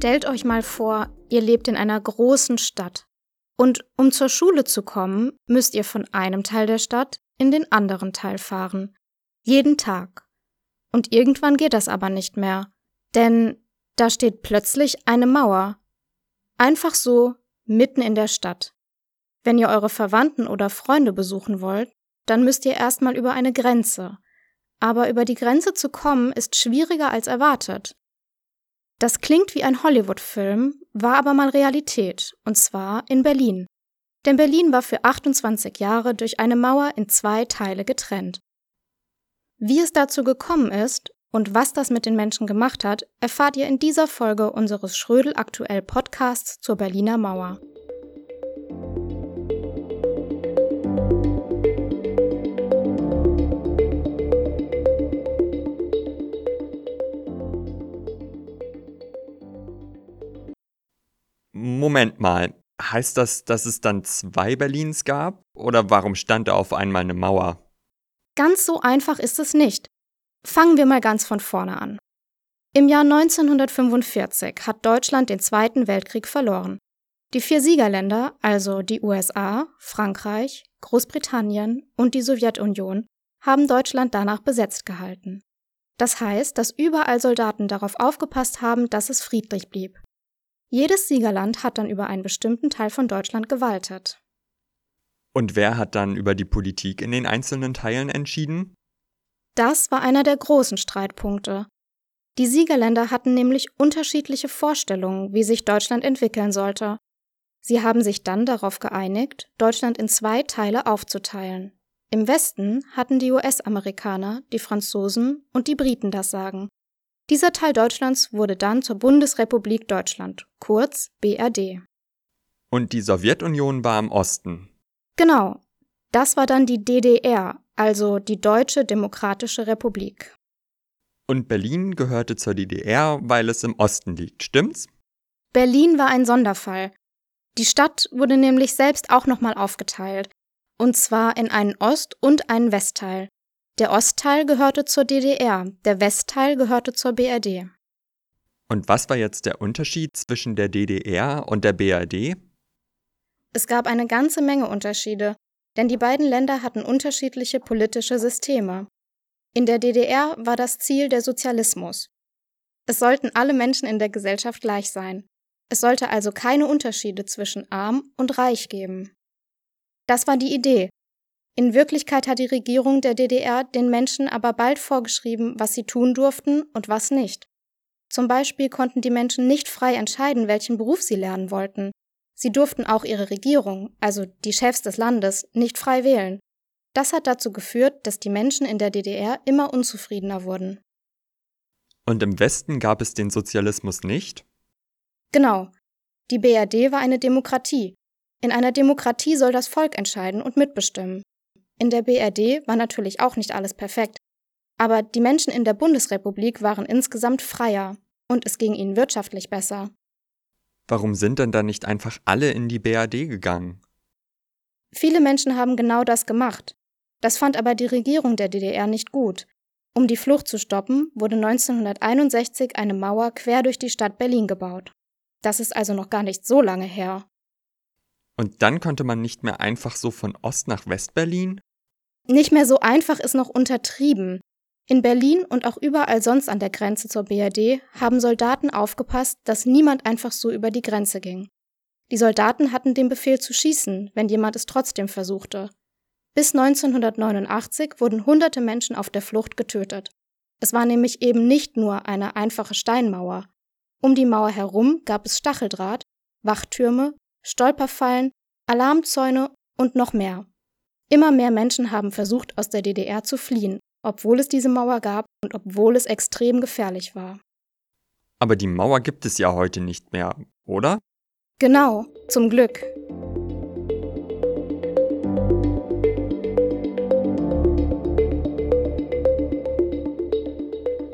Stellt euch mal vor, ihr lebt in einer großen Stadt. Und um zur Schule zu kommen, müsst ihr von einem Teil der Stadt in den anderen Teil fahren. Jeden Tag. Und irgendwann geht das aber nicht mehr. Denn da steht plötzlich eine Mauer. Einfach so, mitten in der Stadt. Wenn ihr eure Verwandten oder Freunde besuchen wollt, dann müsst ihr erstmal über eine Grenze. Aber über die Grenze zu kommen ist schwieriger als erwartet. Das klingt wie ein Hollywood-Film, war aber mal Realität, und zwar in Berlin. Denn Berlin war für 28 Jahre durch eine Mauer in zwei Teile getrennt. Wie es dazu gekommen ist und was das mit den Menschen gemacht hat, erfahrt ihr in dieser Folge unseres Schrödel aktuell Podcasts zur Berliner Mauer. Moment mal, heißt das, dass es dann zwei Berlins gab? Oder warum stand da auf einmal eine Mauer? Ganz so einfach ist es nicht. Fangen wir mal ganz von vorne an. Im Jahr 1945 hat Deutschland den Zweiten Weltkrieg verloren. Die vier Siegerländer, also die USA, Frankreich, Großbritannien und die Sowjetunion, haben Deutschland danach besetzt gehalten. Das heißt, dass überall Soldaten darauf aufgepasst haben, dass es friedlich blieb. Jedes Siegerland hat dann über einen bestimmten Teil von Deutschland gewaltet. Und wer hat dann über die Politik in den einzelnen Teilen entschieden? Das war einer der großen Streitpunkte. Die Siegerländer hatten nämlich unterschiedliche Vorstellungen, wie sich Deutschland entwickeln sollte. Sie haben sich dann darauf geeinigt, Deutschland in zwei Teile aufzuteilen. Im Westen hatten die US-Amerikaner, die Franzosen und die Briten das Sagen. Dieser Teil Deutschlands wurde dann zur Bundesrepublik Deutschland, kurz BRD. Und die Sowjetunion war im Osten. Genau. Das war dann die DDR, also die Deutsche Demokratische Republik. Und Berlin gehörte zur DDR, weil es im Osten liegt, stimmt's? Berlin war ein Sonderfall. Die Stadt wurde nämlich selbst auch nochmal aufgeteilt, und zwar in einen Ost- und einen Westteil. Der Ostteil gehörte zur DDR, der Westteil gehörte zur BRD. Und was war jetzt der Unterschied zwischen der DDR und der BRD? Es gab eine ganze Menge Unterschiede, denn die beiden Länder hatten unterschiedliche politische Systeme. In der DDR war das Ziel der Sozialismus. Es sollten alle Menschen in der Gesellschaft gleich sein. Es sollte also keine Unterschiede zwischen arm und reich geben. Das war die Idee, in Wirklichkeit hat die Regierung der DDR den Menschen aber bald vorgeschrieben, was sie tun durften und was nicht. Zum Beispiel konnten die Menschen nicht frei entscheiden, welchen Beruf sie lernen wollten. Sie durften auch ihre Regierung, also die Chefs des Landes, nicht frei wählen. Das hat dazu geführt, dass die Menschen in der DDR immer unzufriedener wurden. Und im Westen gab es den Sozialismus nicht? Genau. Die BRD war eine Demokratie. In einer Demokratie soll das Volk entscheiden und mitbestimmen. In der BRD war natürlich auch nicht alles perfekt, aber die Menschen in der Bundesrepublik waren insgesamt freier und es ging ihnen wirtschaftlich besser. Warum sind denn dann nicht einfach alle in die BRD gegangen? Viele Menschen haben genau das gemacht. Das fand aber die Regierung der DDR nicht gut. Um die Flucht zu stoppen, wurde 1961 eine Mauer quer durch die Stadt Berlin gebaut. Das ist also noch gar nicht so lange her. Und dann konnte man nicht mehr einfach so von Ost nach West-Berlin? Nicht mehr so einfach ist noch untertrieben. In Berlin und auch überall sonst an der Grenze zur BRD haben Soldaten aufgepasst, dass niemand einfach so über die Grenze ging. Die Soldaten hatten den Befehl zu schießen, wenn jemand es trotzdem versuchte. Bis 1989 wurden hunderte Menschen auf der Flucht getötet. Es war nämlich eben nicht nur eine einfache Steinmauer. Um die Mauer herum gab es Stacheldraht, Wachtürme, Stolperfallen, Alarmzäune und noch mehr. Immer mehr Menschen haben versucht, aus der DDR zu fliehen, obwohl es diese Mauer gab und obwohl es extrem gefährlich war. Aber die Mauer gibt es ja heute nicht mehr, oder? Genau, zum Glück.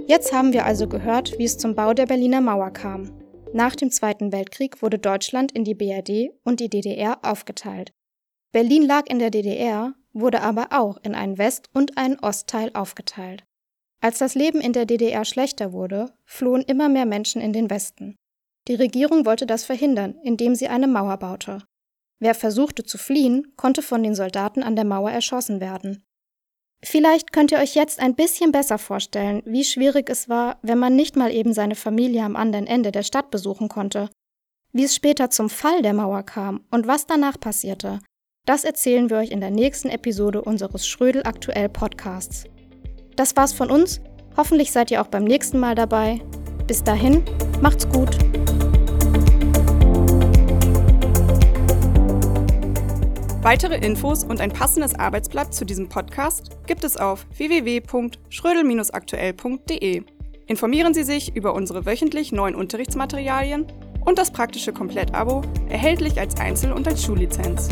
Jetzt haben wir also gehört, wie es zum Bau der Berliner Mauer kam. Nach dem Zweiten Weltkrieg wurde Deutschland in die BRD und die DDR aufgeteilt. Berlin lag in der DDR, wurde aber auch in einen West- und einen Ostteil aufgeteilt. Als das Leben in der DDR schlechter wurde, flohen immer mehr Menschen in den Westen. Die Regierung wollte das verhindern, indem sie eine Mauer baute. Wer versuchte zu fliehen, konnte von den Soldaten an der Mauer erschossen werden. Vielleicht könnt ihr euch jetzt ein bisschen besser vorstellen, wie schwierig es war, wenn man nicht mal eben seine Familie am anderen Ende der Stadt besuchen konnte. Wie es später zum Fall der Mauer kam und was danach passierte, das erzählen wir euch in der nächsten Episode unseres Schrödel aktuell Podcasts. Das war's von uns. Hoffentlich seid ihr auch beim nächsten Mal dabei. Bis dahin, macht's gut. Weitere Infos und ein passendes Arbeitsblatt zu diesem Podcast gibt es auf www.schrödel-aktuell.de. Informieren Sie sich über unsere wöchentlich neuen Unterrichtsmaterialien und das praktische Komplettabo, erhältlich als Einzel- und als Schullizenz.